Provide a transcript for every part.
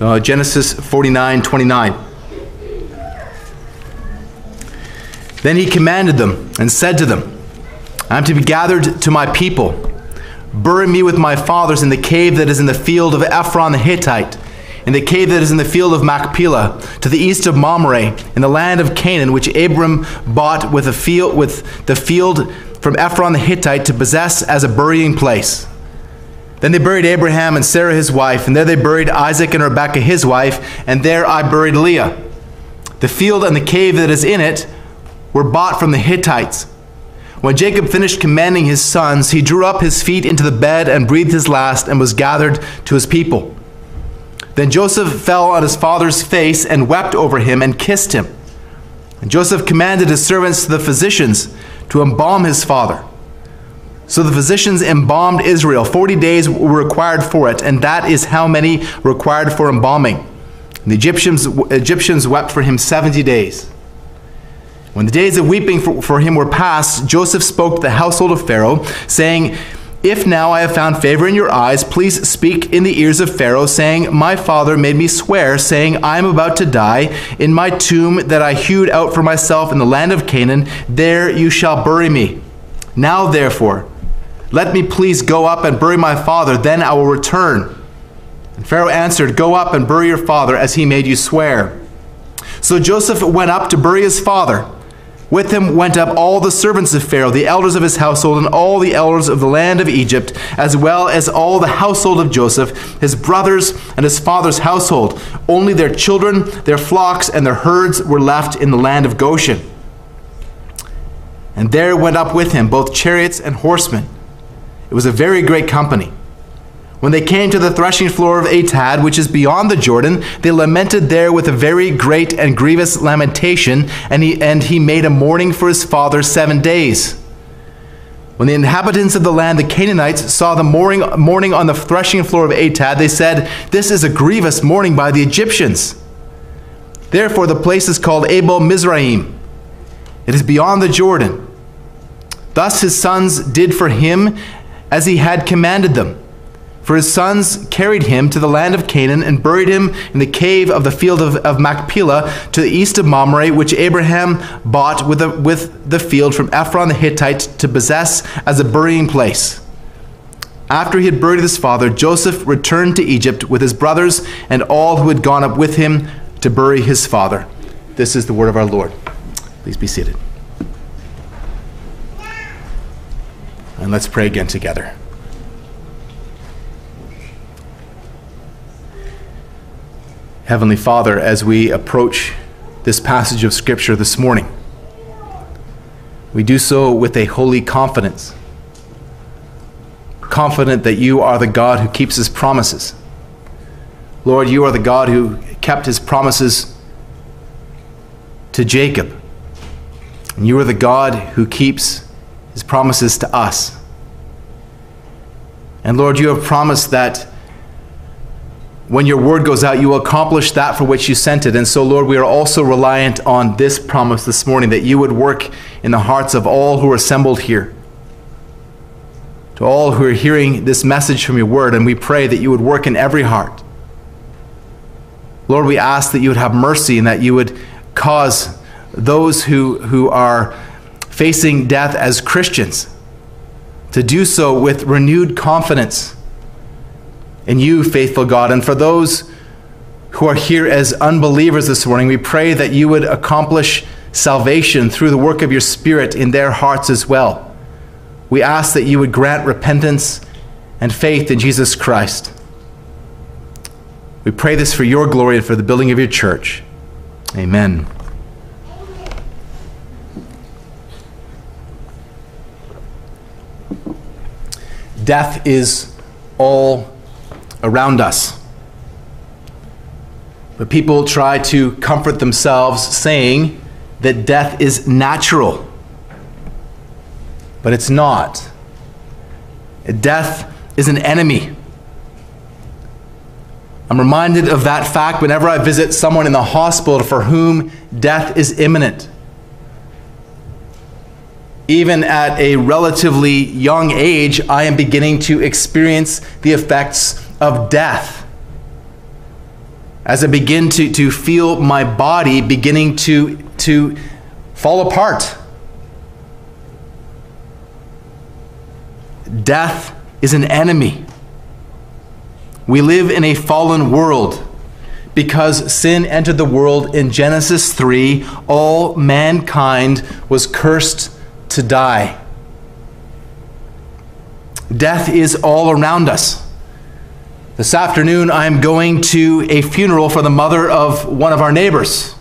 Uh, Genesis 49 29. Then he commanded them and said to them, I am to be gathered to my people. Bury me with my fathers in the cave that is in the field of Ephron the Hittite, in the cave that is in the field of Machpelah, to the east of Mamre, in the land of Canaan, which Abram bought with, field, with the field from Ephron the Hittite to possess as a burying place. Then they buried Abraham and Sarah his wife, and there they buried Isaac and Rebekah his wife, and there I buried Leah. The field and the cave that is in it were bought from the Hittites. When Jacob finished commanding his sons, he drew up his feet into the bed and breathed his last and was gathered to his people. Then Joseph fell on his father's face and wept over him and kissed him. And Joseph commanded his servants to the physicians to embalm his father. So the physicians embalmed Israel. Forty days were required for it, and that is how many required for embalming. The Egyptians, Egyptians wept for him 70 days. When the days of weeping for, for, him were past, Joseph spoke to the household of Pharaoh, saying, If now I have found favor in your eyes, please speak in the ears of Pharaoh, saying, My father made me swear, saying, I am about to die. In my tomb that I hewed out for myself in the land of Canaan, there you shall bury me. Now, therefore, let me please go up and bury my father, then I will return. And Pharaoh answered, Go up and bury your father as he made you swear. So Joseph went up to bury his father. With him went up all the servants of Pharaoh, the elders of his household, and all the elders of the land of Egypt, as well as all the household of Joseph, his brothers, and his father's household. Only their children, their flocks, and their herds were left in the land of Goshen. And there went up with him both chariots and horsemen. It was a very great company. When they came to the threshing floor of Atad, which is beyond the Jordan, they lamented there with a very great and grievous lamentation, and he, and he made a mourning for his father seven days. When the inhabitants of the land, the Canaanites, saw the mourning, mourning on the threshing floor of Atad, they said, This is a grievous mourning by the Egyptians. Therefore, the place is called Abel Mizraim. It is beyond the Jordan. Thus his sons did for him as he had commanded them. For his sons carried him to the land of Canaan and buried him in the cave of the field of, of Machpelah to the east of Mamre, which Abraham bought with, the with the field from Ephron the Hittite to possess as a burying place. After he had buried his father, Joseph returned to Egypt with his brothers and all who had gone up with him to bury his father. This is the word of our Lord. Please be seated. And let's pray again together. Heavenly Father, as we approach this passage of Scripture this morning, we do so with a holy confidence. Confident that you are the God who keeps his promises. Lord, you are the God who kept his promises to Jacob. And you are the God who keeps his promises to us. And Lord, you have promised that when your word goes out, you will accomplish that for which you sent it. And so, Lord, we are also reliant on this promise this morning that you would work in the hearts of all who are assembled here. To all who are hearing this message from your word, and we pray that you would work in every heart. Lord, we ask that you would have mercy and that you would cause those who, who are facing death as Christians to do so with renewed confidence in you, faithful God. And for those who are here as unbelievers this morning, we pray that you would accomplish salvation through the work of your Spirit in their hearts as well. We ask that you would grant repentance and faith in Jesus Christ. We pray this for your glory and for the building of your church. Amen. Death is all around us. But people try to comfort themselves saying that death is natural. But it's not. Death is an enemy. I'm reminded of that fact whenever I visit someone in the hospital for whom death is imminent. Even at a relatively young age, I am beginning to experience the effects of death. as I begin to, to feel my body beginning to, to fall apart. Death is an enemy. We live in a fallen world because sin entered the world in Genesis 3. All mankind was cursed to die. Death is all around us. This afternoon, I'm going to a funeral for the mother of one of our neighbors.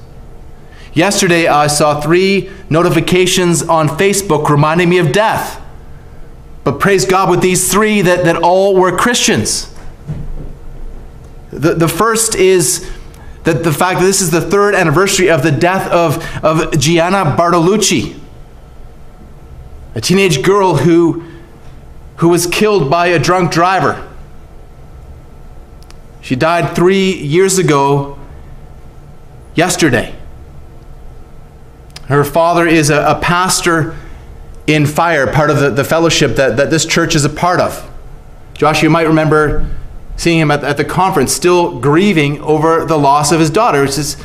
Yesterday, I saw three notifications on Facebook reminding me of death. But praise God with these three that, that all were Christians. The, the first is that the fact that this is the third anniversary of the death of, of Gianna Bartolucci, a teenage girl who, who was killed by a drunk driver. She died three years ago yesterday. Her father is a, a pastor in fire, part of the, the fellowship that, that this church is a part of. Josh, you might remember seeing him at, at the conference, still grieving over the loss of his daughter. It's just,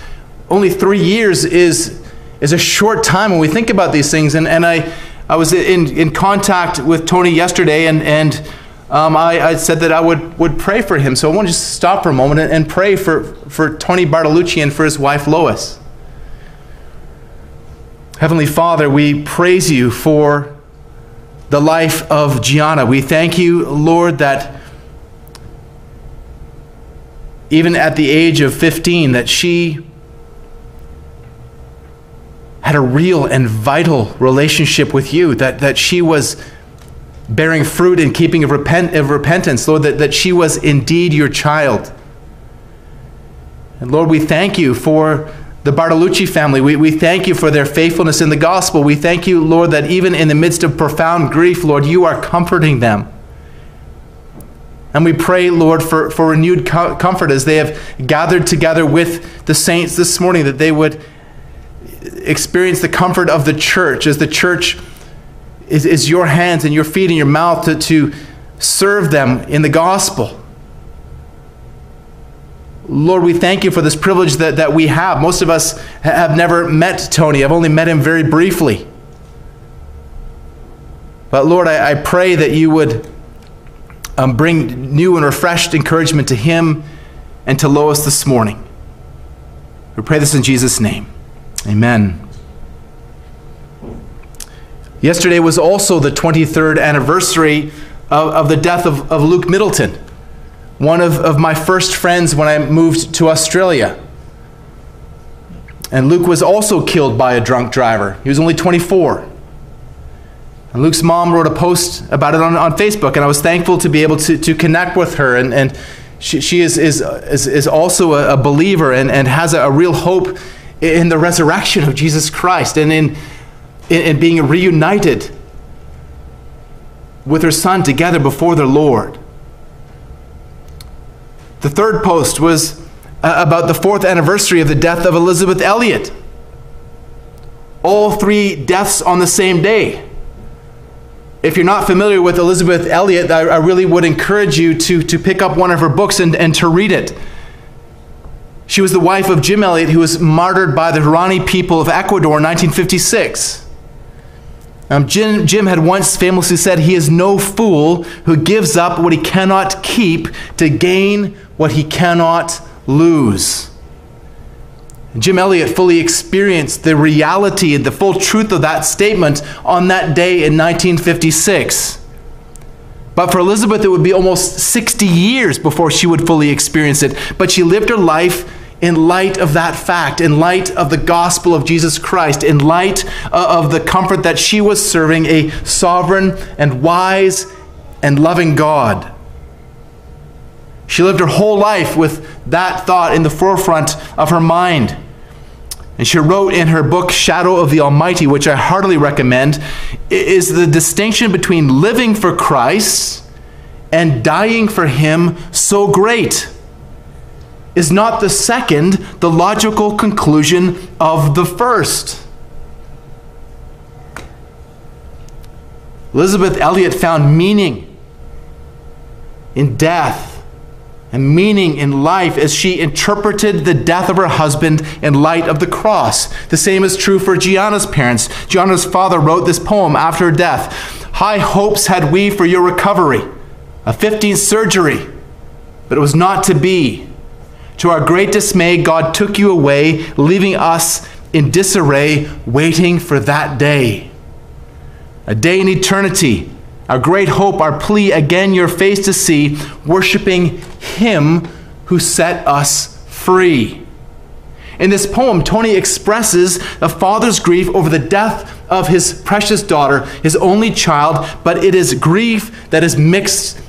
only three years is, is a short time when we think about these things. And, and I, I was in, in contact with Tony yesterday, and, and um, I, I, said that I would, would pray for him. So I want to just stop for a moment and, and pray for, for Tony Bartolucci and for his wife Lois. Heavenly Father, we praise you for the life of Gianna. We thank you, Lord, that even at the age of 15, that she had a real and vital relationship with you, that, that she was bearing fruit in keeping of, repent, of repentance, Lord, that, that she was indeed your child. And Lord, we thank you for the Bartolucci family. We, we thank you for their faithfulness in the gospel. We thank you, Lord, that even in the midst of profound grief, Lord, you are comforting them. And we pray, Lord, for, for renewed co- comfort as they have gathered together with the saints this morning, that they would experience the comfort of the church as the church is, is your hands and your feet and your mouth to, to serve them in the gospel. Lord, we thank you for this privilege that, that we have. Most of us have never met Tony, I've only met him very briefly. But Lord, I, I pray that you would um, bring new and refreshed encouragement to him and to Lois this morning. We pray this in Jesus' name. Amen. Yesterday was also the 23rd anniversary of, of the death of, of Luke Middleton, one of, of my first friends when I moved to Australia. And Luke was also killed by a drunk driver. He was only 24. And Luke's mom wrote a post about it on, on Facebook, and I was thankful to be able to, to connect with her. And, and she, she is, is, is, is also a, a believer and, and has a, a, real hope in the resurrection of Jesus Christ and in, in, in being reunited with her son together before the Lord. The third post was uh, about the fourth anniversary of the death of Elisabeth Elliot. All three deaths on the same day. If you're not familiar with Elisabeth Elliot, I, I, really would encourage you to, to pick up one of her books and, and to read it. She was the wife of Jim Elliot, who was martyred by the Huaorani people of Ecuador in 1956. Um, Jim, Jim had once famously said, He is no fool who gives up what he cannot keep to gain what he cannot lose. Jim Elliot fully experienced the reality and the full truth of that statement on that day in 1956. But for Elisabeth, it would be almost 60 years before she would fully experience it. But she lived her life in light of that fact, in light of the gospel of Jesus Christ, in light uh, of the comfort that she was serving a sovereign and wise and loving God. She lived her whole life with that thought in the forefront of her mind. And she wrote in her book, Shadow of the Almighty, which I heartily recommend, is the distinction between living for Christ and dying for Him so great? Is not the second the logical conclusion of the first? Elisabeth Elliot found meaning in death and meaning in life as she interpreted the death of her husband in light of the cross. The same is true for Gianna's parents. Gianna's father wrote this poem after her death High hopes had we for your recovery, a 15th surgery, but it was not to be. To our great dismay, God took you away, leaving us in disarray, waiting for that day. A day in eternity, our great hope, our plea, again your face to see, worshiping Him who set us free. In this poem, Tony expresses a father's grief over the death of his precious daughter, his only child, but it is grief that is mixed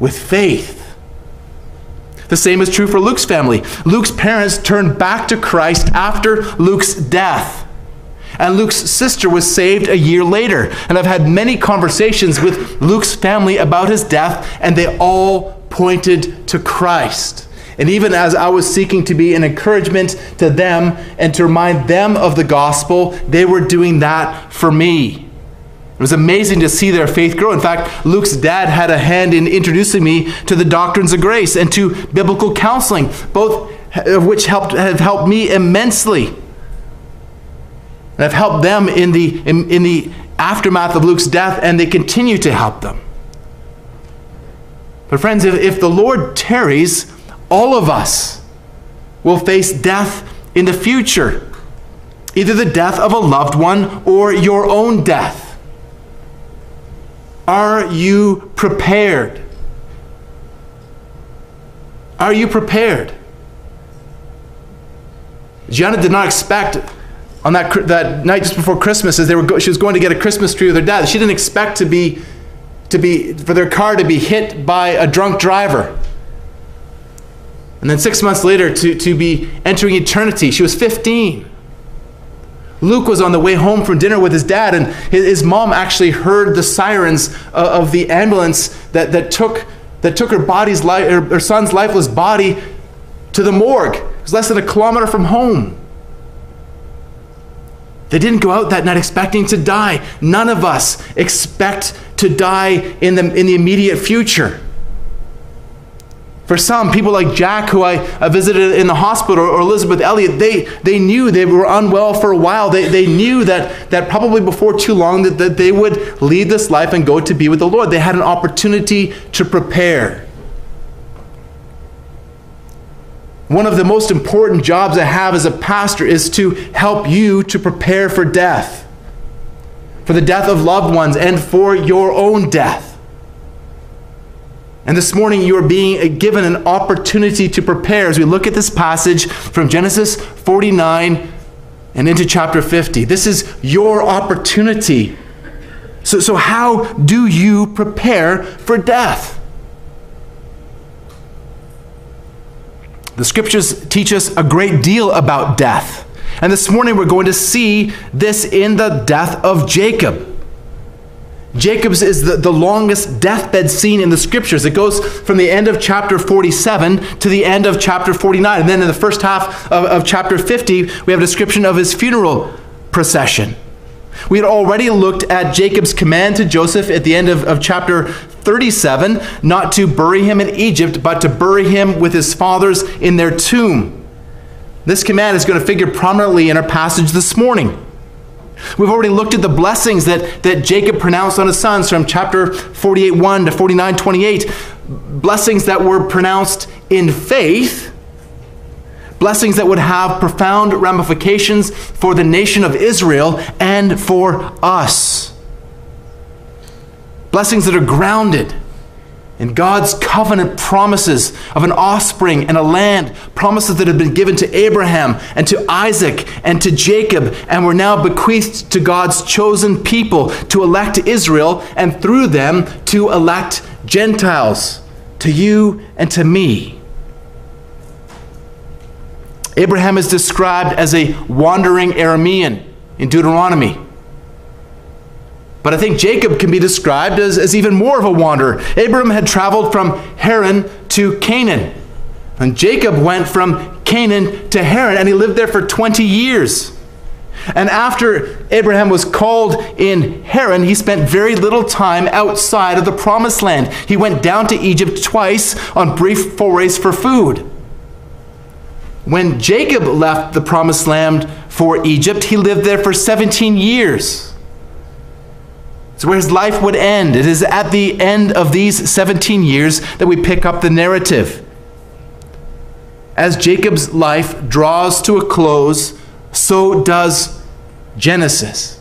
with faith. The same is true for Luke's family. Luke's parents turned back to Christ after Luke's death. And Luke's sister was saved a year later. And I've had many conversations with Luke's family about his death, and they all pointed to Christ. And even as I was seeking to be an encouragement to them and to remind them of the gospel, they were doing that for me. It was amazing to see their faith grow. In fact, Luke's dad had a hand in introducing me to the doctrines of grace and to biblical counseling, both of which helped, have helped me immensely. And have helped them in the, in, in the aftermath of Luke's death, and they continue to help them. But, friends, if, if the Lord tarries, all of us will face death in the future either the death of a loved one or your own death. Are you prepared? Are you prepared? Gianna did not expect on that, that night just before Christmas, as they were go, she was going to get a Christmas tree with her dad. She didn't expect to be, to be for their car to be hit by a drunk driver. And then six months later, to, to be entering eternity. She was 15. Luke was on the way home from dinner with his dad, and his, mom actually heard the sirens uh, of the ambulance that, that, took, that took her, body's li- her son's lifeless body to the morgue. It was less than a kilometer from home. They didn't go out that night expecting to die. None of us expect to die in the, in the immediate future. For some, people like Jack, who I, uh, visited in the hospital, or Elisabeth Elliot, they, they knew they were unwell for a while. They, they knew that, that probably before too long that, that they would leave this life and go to be with the Lord. They had an opportunity to prepare. One of the most important jobs I have as a pastor is to help you to prepare for death, for the death of loved ones, and for your own death. And this morning, you are being uh, given an opportunity to prepare as we look at this passage from Genesis 49 and into chapter 50. This is your opportunity. So, so how do you prepare for death? The scriptures teach us a great deal about death. And this morning, we're going to see this in the death of Jacob. Jacob's is the, the longest deathbed scene in the scriptures. It goes from the end of chapter 47 to the end of chapter 49. And then in the first half of, of chapter 50, we have a description of his funeral procession. We had already looked at Jacob's command to Joseph at the end of, of chapter 37 not to bury him in Egypt, but to bury him with his fathers in their tomb. This command is going to figure prominently in our passage this morning. We've already looked at the blessings that, that Jacob pronounced on his sons from chapter 48 1 to 49 28. Blessings that were pronounced in faith, blessings that would have profound ramifications for the nation of Israel and for us. Blessings that are grounded and God's covenant promises of an offspring and a land, promises that have been given to Abraham and to Isaac and to Jacob, and were now bequeathed to God's chosen people to elect Israel, and through them to elect Gentiles, to you and to me. Abraham is described as a wandering Aramean in Deuteronomy. But I think Jacob can be described as, as even more of a wanderer. Abram had traveled from Haran to Canaan. And Jacob went from Canaan to Haran, and he lived there for 20 years. And after Abraham was called in Haran, he spent very little time outside of the promised land. He went down to Egypt twice on brief forays for food. When Jacob left the promised land for Egypt, he lived there for 17 years. It's where his life would end. It is at the end of these 17 years that we pick up the narrative. As Jacob's life draws to a close, so does Genesis.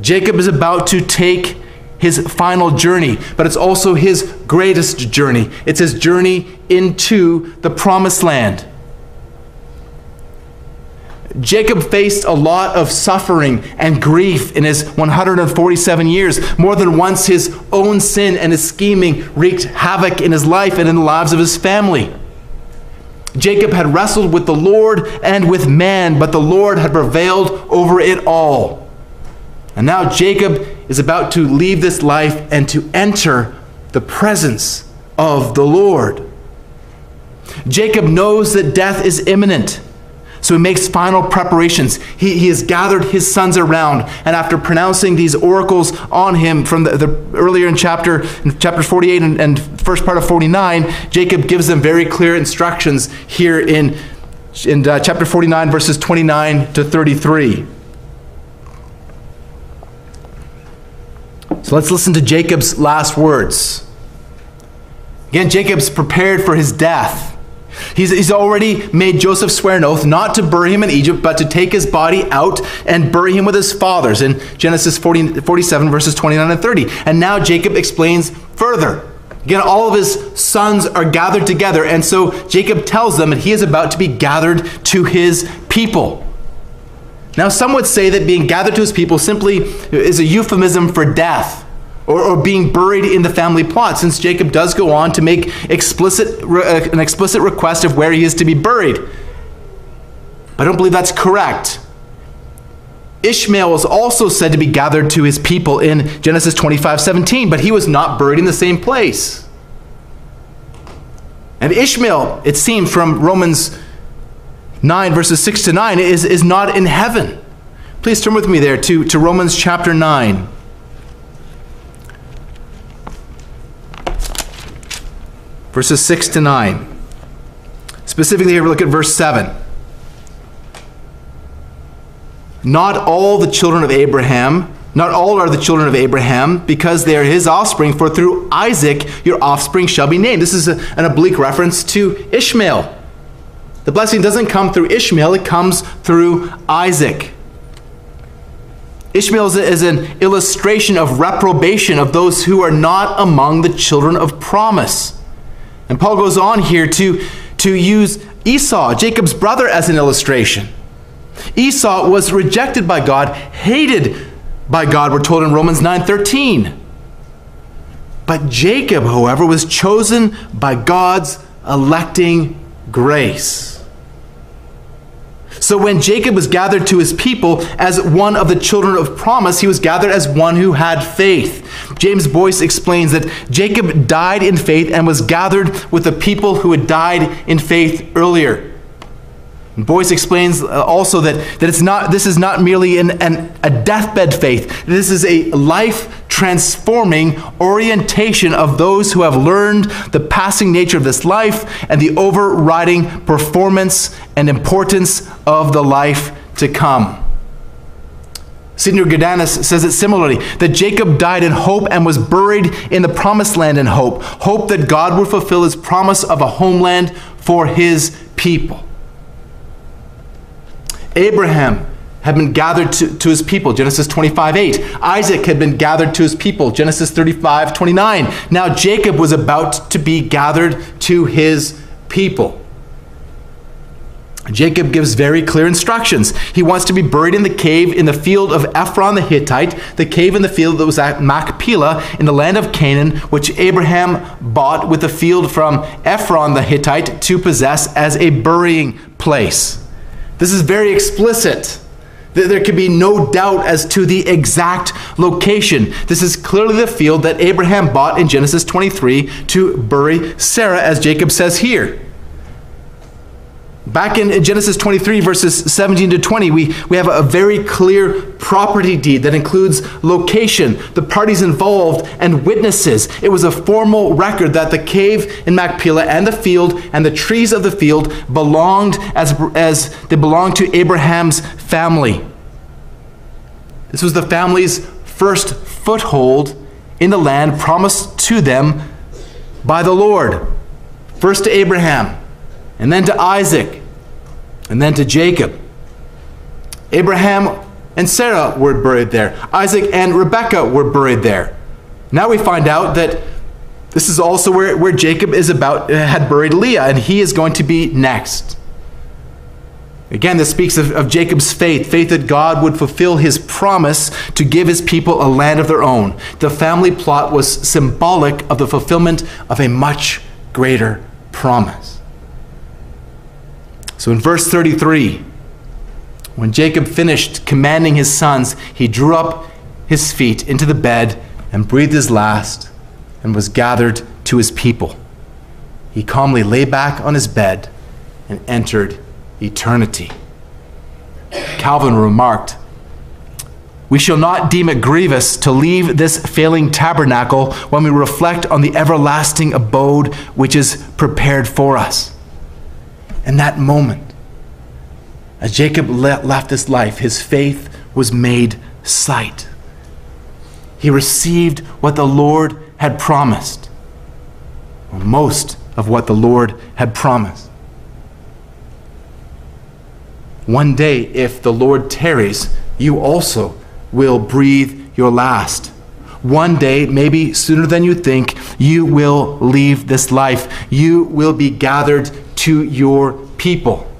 Jacob is about to take his final journey, but it's also his greatest journey. It's his journey into the promised land. Jacob faced a lot of suffering and grief in his 147 years. More than once, his own sin and his scheming wreaked havoc in his life and in the lives of his family. Jacob had wrestled with the Lord and with man, but the Lord had prevailed over it all. And now Jacob is about to leave this life and to enter the presence of the Lord. Jacob knows that death is imminent. So he makes final preparations. He, he has gathered his sons around, and after pronouncing these oracles on him from the, the earlier in chapter in chapter 48 and, and first part of 49, Jacob gives them very clear instructions here in, in uh, chapter 49, verses 29 to 33. So let's listen to Jacob's last words. Again, Jacob's prepared for his death. He's, he's already made Joseph swear an oath not to bury him in Egypt, but to take his body out and bury him with his fathers in Genesis 40, 47, verses 29 and 30. And now Jacob explains further. Again, all of his sons are gathered together, and so Jacob tells them that he is about to be gathered to his people. Now, some would say that being gathered to his people simply is a euphemism for death or, or being buried in the family plot, since Jacob does go on to make explicit, uh, an explicit request of where he is to be buried. I don't believe that's correct. Ishmael is also said to be gathered to his people in Genesis 25 17, but he was not buried in the same place. And Ishmael, it seems from Romans 9, verses 6 to 9, is, is not in heaven. Please turn with me there to, to Romans chapter 9. Verses 6 to 9. Specifically, here we look at verse 7. Not all the children of Abraham, not all are the children of Abraham, because they are his offspring, for through Isaac your offspring shall be named. This is a, an oblique reference to Ishmael. The blessing doesn't come through Ishmael, it comes through Isaac. Ishmael is an illustration of reprobation of those who are not among the children of promise. And Paul goes on here to, to use Esau, Jacob's brother, as an illustration. Esau was rejected by God, hated by God, we're told in Romans 9:13. But Jacob, however, was chosen by God's electing grace. So when Jacob was gathered to his people as one of the children of promise, he was gathered as one who had faith. James Boice explains that Jacob died in faith and was gathered with the people who had died in faith earlier. Boice explains uh, also that, that it's not, this is not merely an, an, a deathbed faith. This is a life transforming orientation of those who have learned the passing nature of this life and the overriding performance and importance of the life to come. Sidney Greidanus says it similarly that Jacob died in hope and was buried in the promised land in hope. Hope that God would fulfill his promise of a homeland for his people. Abraham had been gathered to, to his people, Genesis 25 8. Isaac had been gathered to his people, Genesis 35 29. Now Jacob was about to be gathered to his people. Jacob gives very clear instructions. He wants to be buried in the cave in the field of Ephron the Hittite, the cave in the field that was at Machpelah in the land of Canaan, which Abraham bought with the field from Ephron the Hittite to possess as a burying place. This is very explicit. There can be no doubt as to the exact location. This is clearly the field that Abraham bought in Genesis 23 to bury Sarah, as Jacob says here. Back in Genesis 23, verses 17 to 20, we, we have a very clear property deed that includes location, the parties involved, and witnesses. It was a formal record that the cave in Machpelah and the field and the trees of the field belonged as, as they belonged to Abraham's family. This was the family's first foothold in the land promised to them by the Lord. First to Abraham and then to Isaac, and then to Jacob. Abraham and Sarah were buried there. Isaac and Rebekah were buried there. Now we find out that this is also where, where Jacob is about uh, had buried Leah, and he is going to be next. Again, this speaks of, of Jacob's faith faith that God would fulfill his promise to give his people a land of their own. The family plot was symbolic of the fulfillment of a much greater promise. So in verse 33, when Jacob finished commanding his sons, he drew up his feet into the bed and breathed his last and was gathered to his people. He calmly lay back on his bed and entered eternity. Calvin remarked, We shall not deem it grievous to leave this failing tabernacle when we reflect on the everlasting abode which is prepared for us. In that moment, as Jacob left this life, his faith was made sight. He received what the Lord had promised, or most of what the Lord had promised. One day, if the Lord tarries, you also will breathe your last. One day, maybe sooner than you think, you will leave this life. You will be gathered to your people.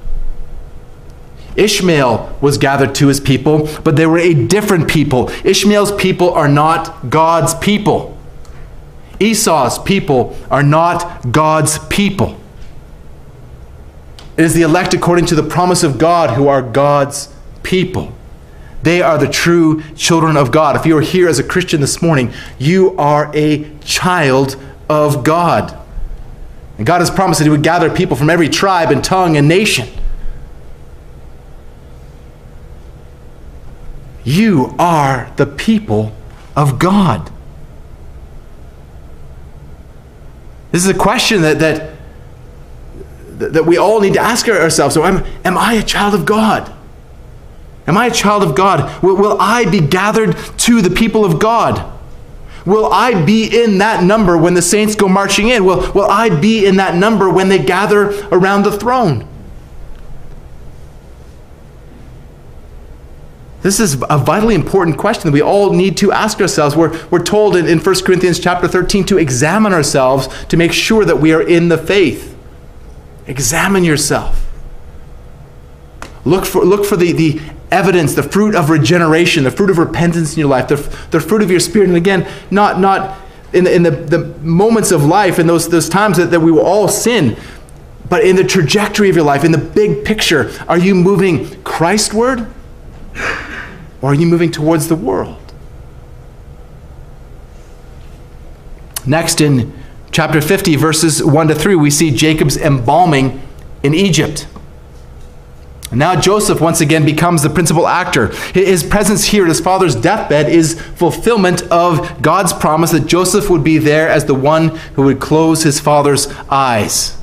Ishmael was gathered to his people, but they were a different people. Ishmael's people are not God's people. Esau's people are not God's people. It is the elect according to the promise of God who are God's people. They are the true children of God. If you are here as a Christian this morning, you are a child of God. And God has promised that He would gather people from every tribe and tongue and nation. You are the people of God. This is a question that, that, that we all need to ask ourselves. So, am, am I a child of God? Am I a child of God? Will, will I be gathered to the people of God? Will I be in that number when the saints go marching in? Will, will I be in that number when they gather around the throne? This is a vitally important question that we all need to ask ourselves. We're, we're told in, in 1 Corinthians chapter 13 to examine ourselves to make sure that we are in the faith. Examine yourself. Look for, look for the, the evidence, the fruit of regeneration, the fruit of repentance in your life, the, the fruit of your spirit. And again, not, not in, the, in the, the moments of life, in those, those times that, that we will all sin, but in the trajectory of your life, in the big picture. Are you moving Christward or are you moving towards the world? Next, in chapter 50, verses 1 to 3, we see Jacob's embalming in Egypt. Now Joseph once again becomes the principal actor. His presence here at his father's deathbed is fulfillment of God's promise that Joseph would be there as the one who would close his father's eyes.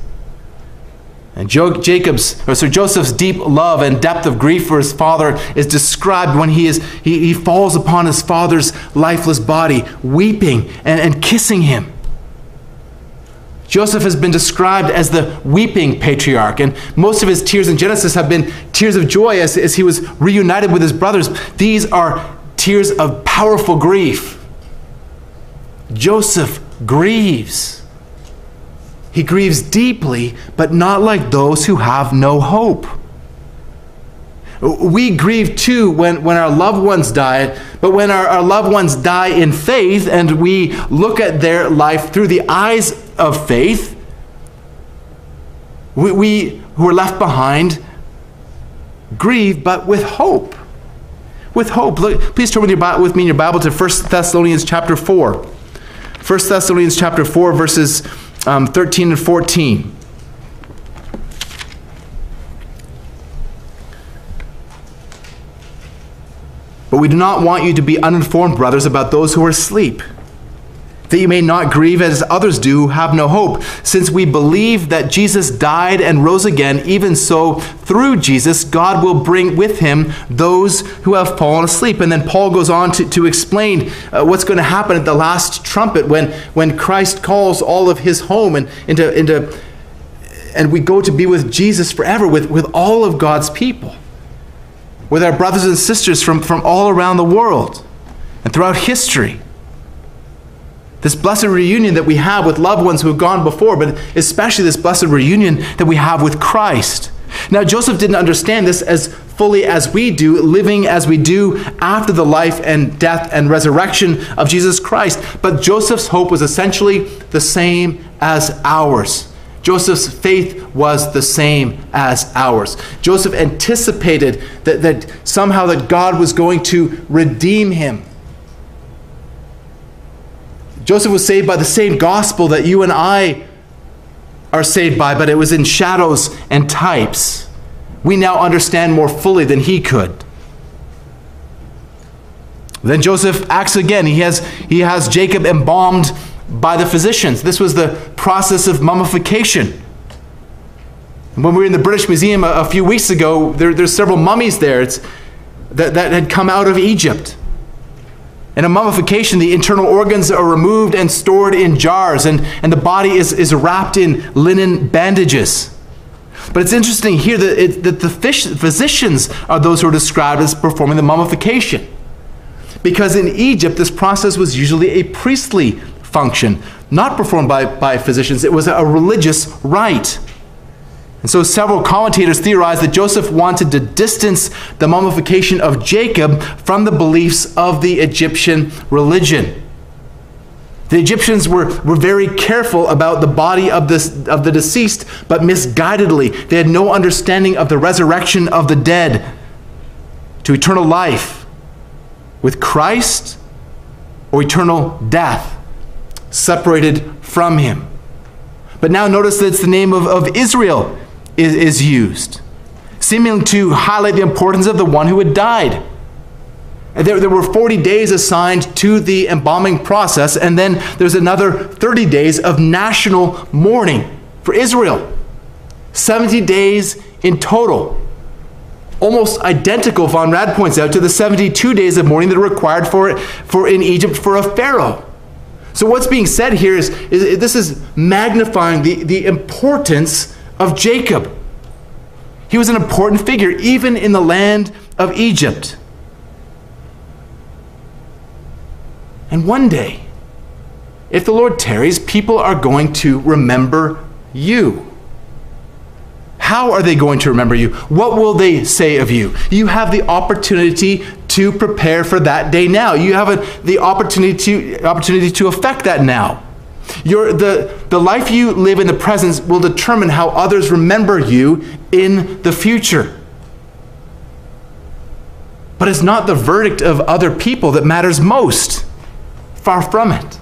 And Jacob's, or Sir Joseph's deep love and depth of grief for his father is described when he, is, he, he falls upon his father's lifeless body, weeping and, and kissing him. Joseph has been described as the weeping patriarch, and most of his tears in Genesis have been tears of joy as, as he was reunited with his brothers. These are tears of powerful grief. Joseph grieves. He grieves deeply, but not like those who have no hope. We grieve too when, when our loved ones die, but when our, our loved ones die in faith and we look at their life through the eyes of faith, we, we who are left behind grieve, but with hope. With hope. Look, please turn with, your, with me in your Bible to 1 Thessalonians chapter 4. 1 Thessalonians chapter 4, verses um, 13 and 14. But we do not want you to be uninformed, brothers, about those who are asleep, that you may not grieve as others do who have no hope. Since we believe that Jesus died and rose again, even so, through Jesus, God will bring with him those who have fallen asleep. And then Paul goes on to, to explain uh, what's going to happen at the last trumpet when, when Christ calls all of his home and into, into and we go to be with Jesus forever, with, with all of God's people with our brothers and sisters from, from all around the world and throughout history. This blessed reunion that we have with loved ones who have gone before, but especially this blessed reunion that we have with Christ. Now, Joseph didn't understand this as fully as we do, living as we do after the life and death and resurrection of Jesus Christ. But Joseph's hope was essentially the same as ours. Joseph's faith was the same as ours. Joseph anticipated that, that somehow that God was going to redeem him. Joseph was saved by the same gospel that you and I are saved by, but it was in shadows and types. We now understand more fully than he could. Then Joseph acts again. He has, he has Jacob embalmed by the physicians. This was the process of mummification. When we were in the British Museum a, a few weeks ago, there, there's several mummies there that, that had come out of Egypt. In a mummification, the internal organs are removed and stored in jars, and, and the body is, is wrapped in linen bandages. But it's interesting here that, it, that the fish, physicians are those who are described as performing the mummification. Because in Egypt, this process was usually a priestly function, not performed by, by physicians. It was a religious rite. And so several commentators theorize that Joseph wanted to distance the mummification of Jacob from the beliefs of the Egyptian religion. The Egyptians were, were very careful about the body of, this, of the deceased, but misguidedly. They had no understanding of the resurrection of the dead to eternal life with Christ or eternal death separated from him. But now notice that it's the name of, of Israel is, is used, seeming to highlight the importance of the one who had died. There, there were 40 days assigned to the embalming process, and then there's another 30 days of national mourning for Israel. 70 days in total. Almost identical, Von Rad points out, to the 72 days of mourning that are required for, for in Egypt for a pharaoh. So what's being said here is, is this is magnifying the, the importance of Jacob. He was an important figure, even in the land of Egypt. And one day, if the Lord tarries, people are going to remember you. How are they going to remember you? What will they say of you? You have the opportunity to prepare for that day now. You have a, the opportunity to, opportunity to affect that now. Your, the, the life you live in the present will determine how others remember you in the future. But it's not the verdict of other people that matters most. Far from it.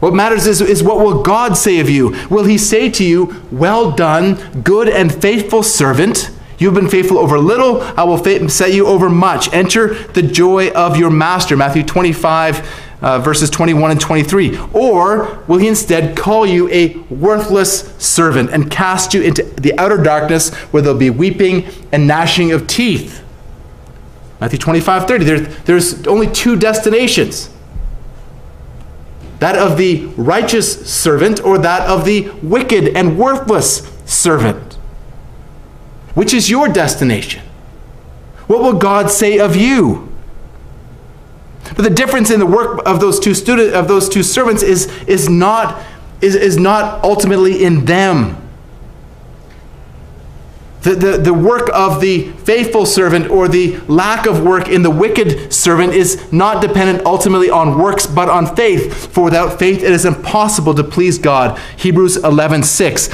What matters is, is what will God say of you? Will he say to you, Well done, good and faithful servant? You've been faithful over little, I will set you over much. Enter the joy of your master. Matthew 25 uh, verses 21 and 23? Or will he instead call you a worthless servant and cast you into the outer darkness where there'll be weeping and gnashing of teeth? Matthew 25, 30. There, there's only two destinations that of the righteous servant or that of the wicked and worthless servant. Which is your destination? What will God say of you? But the difference in the work of those two student of those two servants is, is, not, is, is not ultimately in them. The, the, the work of the faithful servant or the lack of work in the wicked servant is not dependent ultimately on works but on faith. For without faith it is impossible to please God. Hebrews 11 6.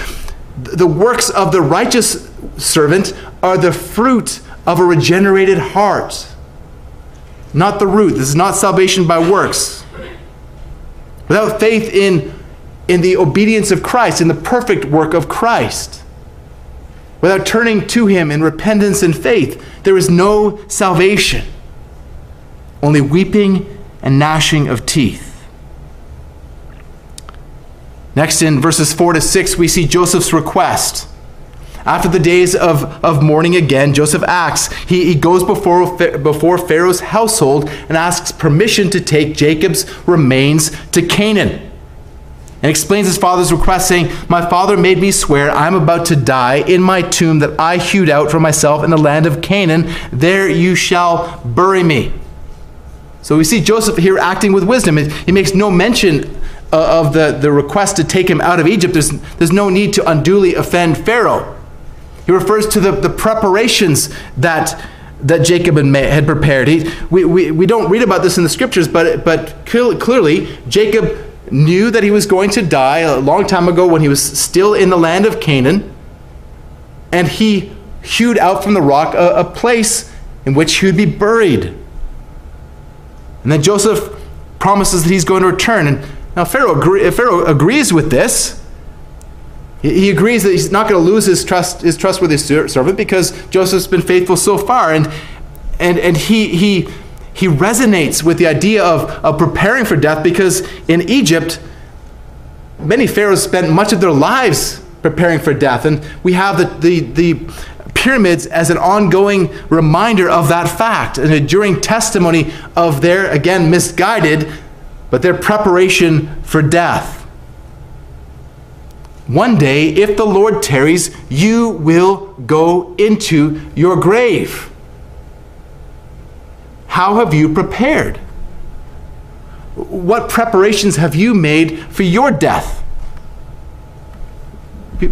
The works of the righteous servant are the fruit of a regenerated heart not the root. This is not salvation by works. Without faith in, in the obedience of Christ, in the perfect work of Christ, without turning to Him in repentance and faith, there is no salvation. only weeping and gnashing of teeth. Next, in verses 4 to 6, we see Joseph's request. After the days of, of mourning again, Joseph acts. He, he goes before, before Pharaoh's household and asks permission to take Jacob's remains to Canaan. And explains his father's request, saying, My father made me swear I am about to die in my tomb that I hewed out for myself in the land of Canaan. There you shall bury me. So we see Joseph here acting with wisdom. He makes no mention uh, of the, the request to take him out of Egypt. There's, there's no need to unduly offend Pharaoh. He refers to the, the preparations that, that Jacob had prepared. He, we, we, we don't read about this in the scriptures, but, but clearly Jacob knew that he was going to die a long time ago when he was still in the land of Canaan, and he hewed out from the rock a, a place in which he would be buried. And then Joseph promises that he's going to return. And now Pharaoh, agree, Pharaoh agrees with this. He agrees that he's not going to lose his trust, his trustworthy servant because Joseph's been faithful so far, and and and he he he resonates with the idea of, of preparing for death because in Egypt, many pharaohs spent much of their lives preparing for death, and we have the the, the pyramids as an ongoing reminder of that fact, an enduring testimony of their again misguided, but their preparation for death. One day, if the Lord tarries, you will go into your grave. How have you prepared? What preparations have you made for your death?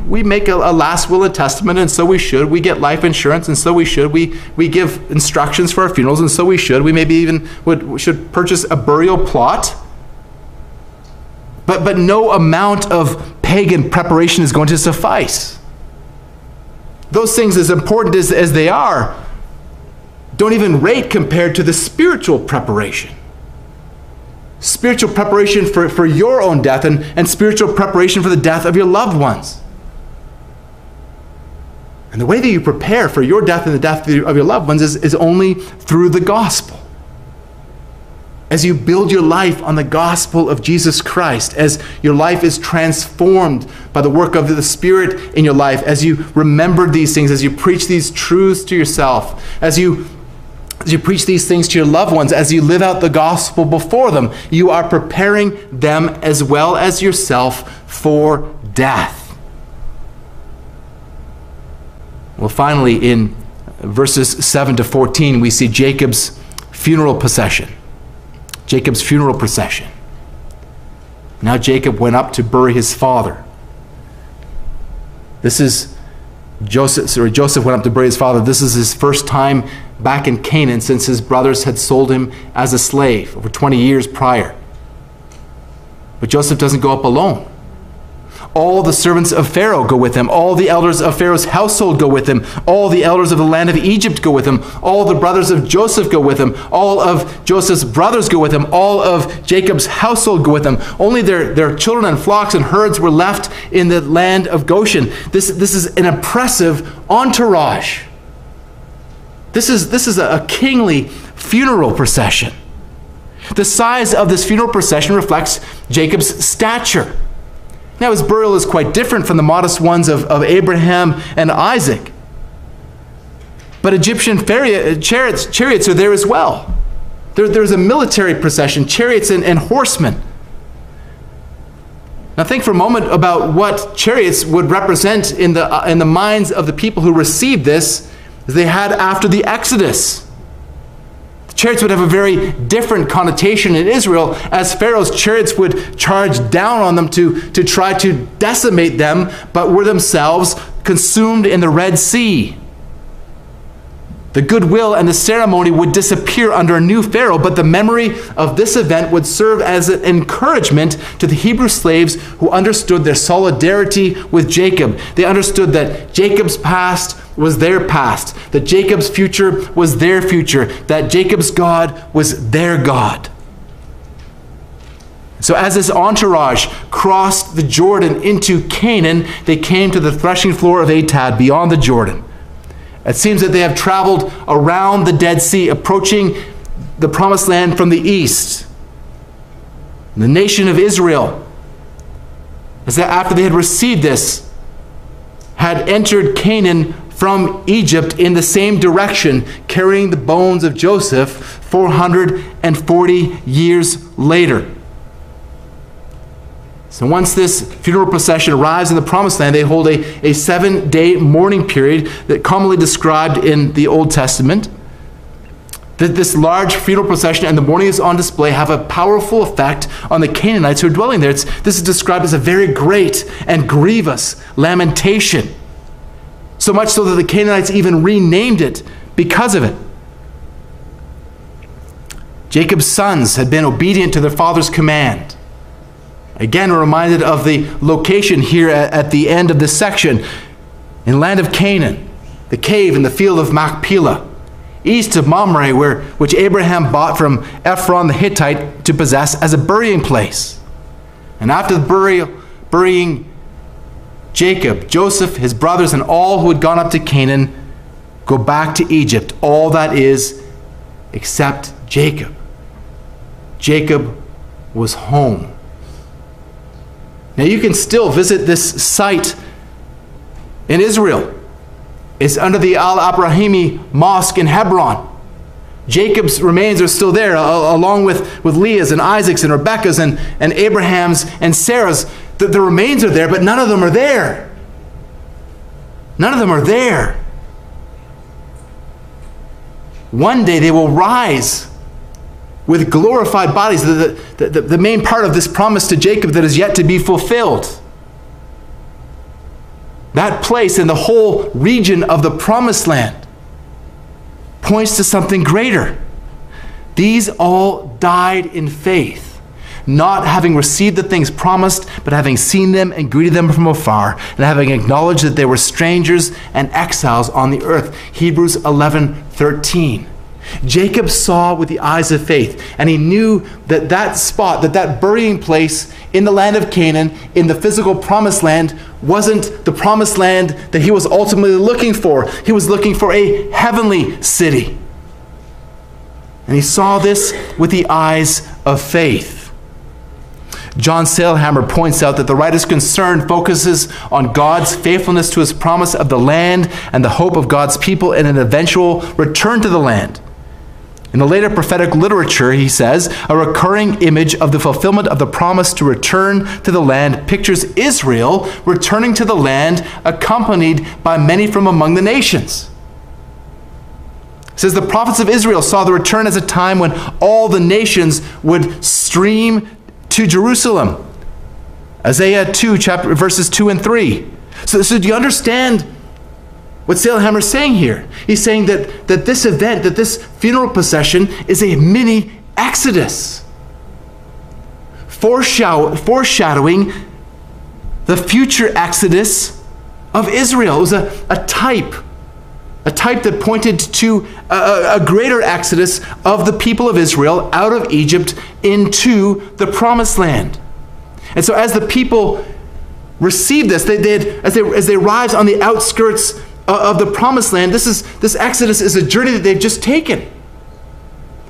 We make a, a, last will and testament, and so we should. We get life insurance, and so we should. We, we give instructions for our funerals, and so we should. We maybe even would, should purchase a burial plot. But, but no amount of pagan preparation is going to suffice. Those things, as important as, as they are, don't even rate compared to the spiritual preparation. Spiritual preparation for, for your own death and, and spiritual preparation for the death of your loved ones. And the way that you prepare for your death and the death of your loved ones is, is only through the gospel as you build your life on the gospel of Jesus Christ, as your life is transformed by the work of the Spirit in your life, as you remember these things, as you preach these truths to yourself, as you as you preach these things to your loved ones, as you live out the gospel before them, you are preparing them as well as yourself for death. Well, finally, in verses 7 to 14, we see Jacob's funeral procession. Jacob's funeral procession. Now Jacob went up to bury his father. This is Joseph, sorry, Joseph went up to bury his father. This is his first time back in Canaan since his brothers had sold him as a slave over 20 years prior. But Joseph doesn't go up alone. All the servants of Pharaoh go with him. All the elders of Pharaoh's household go with him. All the elders of the land of Egypt go with him. All the brothers of Joseph go with him. All of Joseph's brothers go with him. All of Jacob's household go with him. Only their, their children and flocks and herds were left in the land of Goshen. This, this is an impressive entourage. This is, this is a, a kingly funeral procession. The size of this funeral procession reflects Jacob's stature. Now, his burial is quite different from the modest ones of, of Abraham and Isaac. But Egyptian chariot, chariots, chariots are there as well. There, there's a military procession, chariots and, and horsemen. Now, think for a moment about what chariots would represent in the, uh, in the minds of the people who received this as they had after the Exodus chariots would have a very different connotation in Israel, as Pharaoh's chariots would charge down on them to, to try to decimate them, but were themselves consumed in the Red Sea. The goodwill and the ceremony would disappear under a new Pharaoh, but the memory of this event would serve as an encouragement to the Hebrew slaves who understood their solidarity with Jacob. They understood that Jacob's past was their past, that Jacob's future was their future, that Jacob's God was their God. So, as this entourage crossed the Jordan into Canaan, they came to the threshing floor of Atad beyond the Jordan. It seems that they have traveled around the Dead Sea, approaching the promised land from the east. The nation of Israel, is that after they had received this, had entered Canaan from Egypt in the same direction, carrying the bones of Joseph 440 years later. So once this funeral procession arrives in the promised land, they hold a, a seven day mourning period that commonly described in the Old Testament. That this large funeral procession and the mourning is on display have a powerful effect on the Canaanites who are dwelling there. It's, this is described as a very great and grievous lamentation. So much so that the Canaanites even renamed it because of it. Jacob's sons had been obedient to their father's command. Again, we're reminded of the location here at, at the end of this section in land of Canaan, the cave in the field of Machpelah, east of Mamre, where, which Abraham bought from Ephron the Hittite to possess as a burying place. And after the burial, burying Jacob, Joseph, his brothers, and all who had gone up to Canaan go back to Egypt, all that is except Jacob. Jacob was home. Now, you can still visit this site in Israel. It's under the Al Abrahami Mosque in Hebron. Jacob's remains are still there, along with, with Leah's and Isaac's and Rebekah's and, and Abraham's and Sarah's. The, the remains are there, but none of them are there. None of them are there. One day they will rise with glorified bodies, the, the, the, the main part of this promise to Jacob that is yet to be fulfilled. That place and the whole region of the promised land points to something greater. These all died in faith, not having received the things promised, but having seen them and greeted them from afar, and having acknowledged that they were strangers and exiles on the earth. Hebrews 11 13. Jacob saw with the eyes of faith, and he knew that that spot, that that burying place in the land of Canaan, in the physical promised land, wasn't the promised land that he was ultimately looking for. He was looking for a heavenly city. And he saw this with the eyes of faith. John Sailhamer points out that the writer's concern focuses on God's faithfulness to his promise of the land and the hope of God's people in an eventual return to the land. In the later prophetic literature, he says, a recurring image of the fulfillment of the promise to return to the land pictures Israel returning to the land accompanied by many from among the nations. It says the prophets of Israel saw the return as a time when all the nations would stream to Jerusalem. Isaiah 2, chapter, verses 2 and 3. So, so do you understand what Sailhamer is saying here. He's saying that, that this event, that this funeral procession is a mini exodus, foreshadow, foreshadowing the future exodus of Israel. It was a, a type, a type that pointed to a, a greater exodus of the people of Israel out of Egypt into the promised land. And so, as the people received this, they did, as they, as they arrived on the outskirts Uh, of the promised land, this, is, this Exodus is a journey that they've just taken.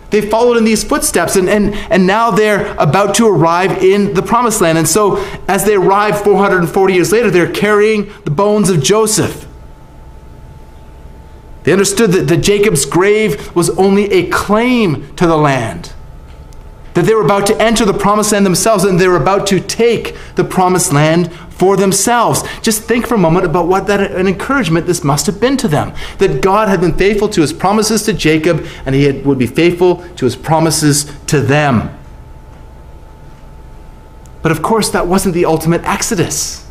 They followed in these footsteps, and, and, and now they're about to arrive in the promised land. And so, as they arrive 440 years later, they're carrying the bones of Joseph. They understood that, that Jacob's grave was only a claim to the land, that they were about to enter the promised land themselves, and they were about to take the promised land for themselves. Just think for a moment about what that an encouragement this must have been to them. That God had been faithful to his promises to Jacob and he had, would be faithful to his promises to them. But of course, that wasn't the ultimate exodus.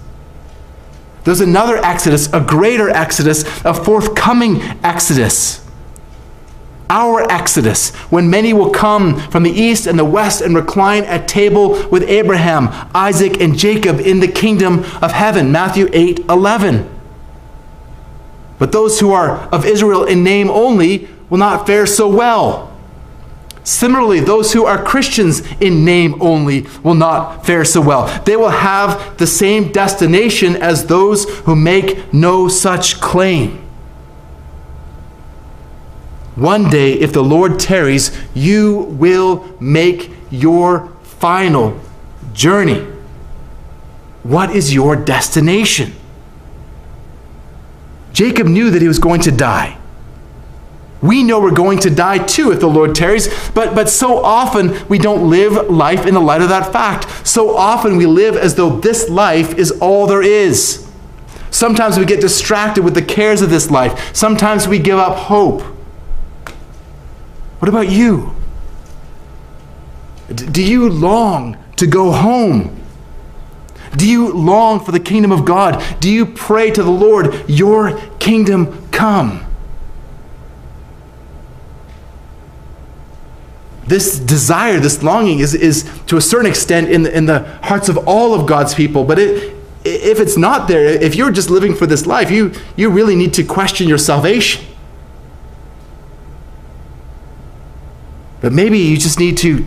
There's another exodus, a greater exodus, a forthcoming exodus our exodus, when many will come from the east and the west and recline at table with Abraham, Isaac, and Jacob in the kingdom of heaven. Matthew 8 11. But those who are of Israel in name only will not fare so well. Similarly, those who are Christians in name only will not fare so well. They will have the same destination as those who make no such claim. One day, if the Lord tarries, you will make your final journey. What is your destination? Jacob knew that he was going to die. We know we're going to die too if the Lord tarries, but, but so often we don't live life in the light of that fact. So often we live as though this life is all there is. Sometimes we get distracted with the cares of this life. Sometimes we give up hope. What about you? Do you long to go home? Do you long for the kingdom of God? Do you pray to the Lord, Your kingdom come? This desire, this longing is, is to a certain extent in the, in the hearts of all of God's people, but it, if it's not there, if you're just living for this life, you, you really need to question your salvation. But maybe you just need to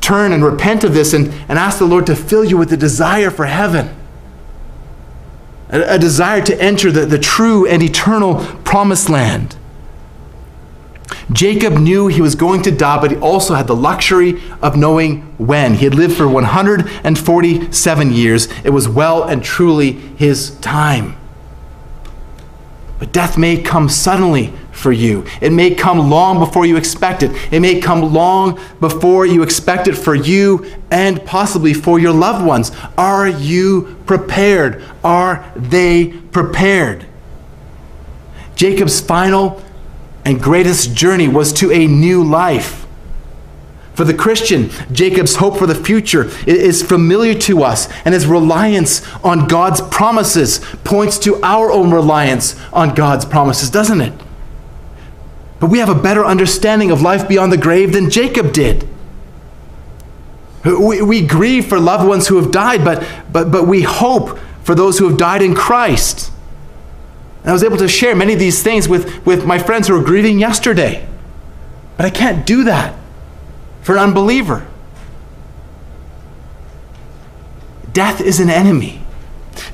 turn and repent of this and, and ask the Lord to fill you with a desire for heaven, a, a desire to enter the, the true and eternal promised land. Jacob knew he was going to die, but he also had the luxury of knowing when. He had lived for 147 years. It was well and truly his time. But death may come suddenly for you. It may come long before you expect it. It may come long before you expect it for you and possibly for your loved ones. Are you prepared? Are they prepared? Jacob's final and greatest journey was to a new life. For the Christian, Jacob's hope for the future is familiar to us, and his reliance on God's promises points to our own reliance on God's promises, doesn't it? But we have a better understanding of life beyond the grave than Jacob did. We, we grieve for loved ones who have died, but, but, but we hope for those who have died in Christ. And I was able to share many of these things with, with my friends who were grieving yesterday. But I can't do that for an unbeliever. Death is an enemy.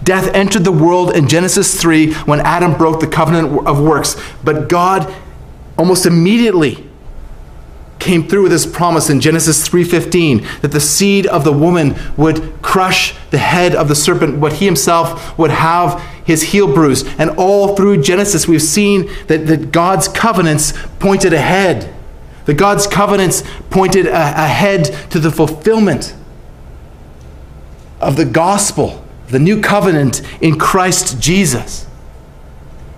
Death entered the world in Genesis 3 when Adam broke the covenant of works. But God almost immediately came through with his promise in Genesis 3:15 that the seed of the woman would crush the head of the serpent but he himself would have his heel bruised and all through Genesis we've seen that, that God's covenants pointed ahead that God's covenants pointed ahead to the fulfillment of the gospel the new covenant in Christ Jesus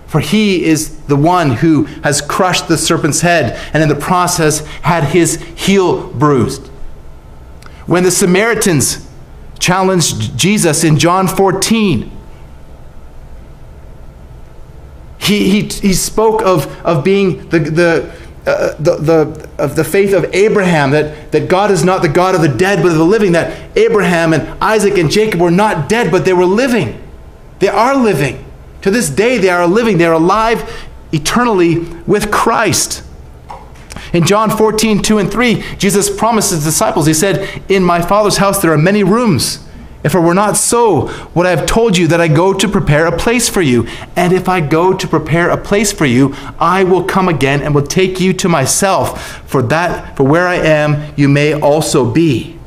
for he is the one who has crushed the serpent's head and in the process had his heel bruised. When the Samaritans challenged Jesus in John 14, he, he, he spoke of, of being the, the, uh, the, the, of the faith of Abraham, that, that God is not the God of the dead, but of the living, that Abraham and Isaac and Jacob were not dead, but they were living. They are living. To this day, they are living, they are alive eternally with Christ. In John 14, 2 and 3, Jesus promised his disciples, He said, In my Father's house there are many rooms. If it were not so, would I have told you that I go to prepare a place for you? And if I go to prepare a place for you, I will come again and will take you to myself, for that for where I am you may also be.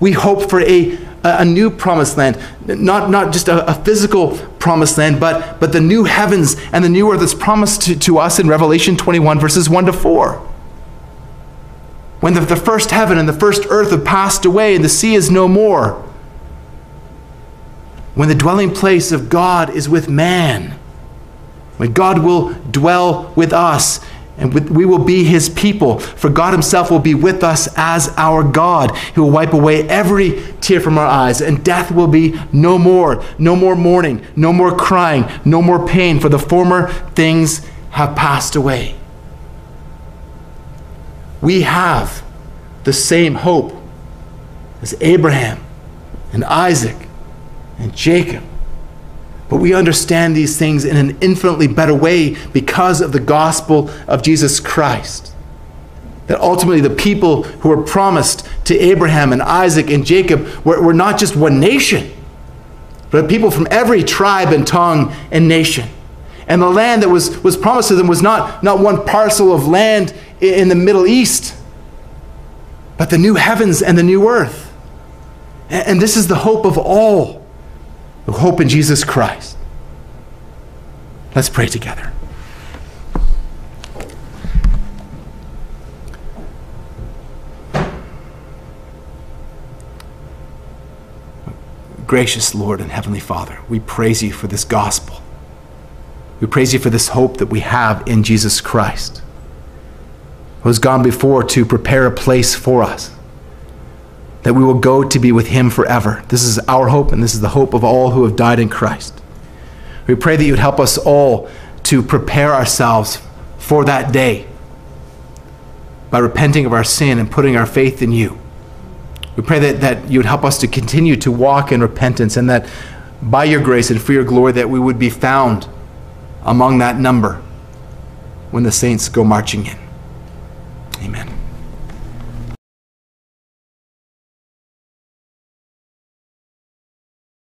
We hope for a a, new promised land, not, not just a, a, physical promised land, but, but the new heavens and the new earth that's promised to, to us in Revelation 21, verses 1 to 4. When the, the first heaven and the first earth have passed away and the sea is no more. When the dwelling place of God is with man. When God will dwell with us and we will be his people, for God himself will be with us as our God. He will wipe away every tear from our eyes, and death will be no more. No more mourning, no more crying, no more pain, for the former things have passed away. We have the same hope as Abraham and Isaac and Jacob but we understand these things in an infinitely better way because of the gospel of Jesus Christ. That ultimately the people who were promised to Abraham and Isaac and Jacob were, were not just one nation, but people from every tribe and tongue and nation. And the land that was, was promised to them was not, not one parcel of land in the Middle East, but the new heavens and the new earth. And this is the hope of all who hope in Jesus Christ. Let's pray together. Gracious Lord and Heavenly Father, we praise you for this gospel. We praise you for this hope that we have in Jesus Christ, who has gone before to prepare a place for us, that we will go to be with him forever. This is our hope, and this is the hope of all who have died in Christ. We pray that you would help us all to prepare ourselves for that day by repenting of our sin and putting our faith in you. We pray that, that you would help us to continue to walk in repentance and that by your grace and for your glory that we would be found among that number when the saints go marching in. Amen.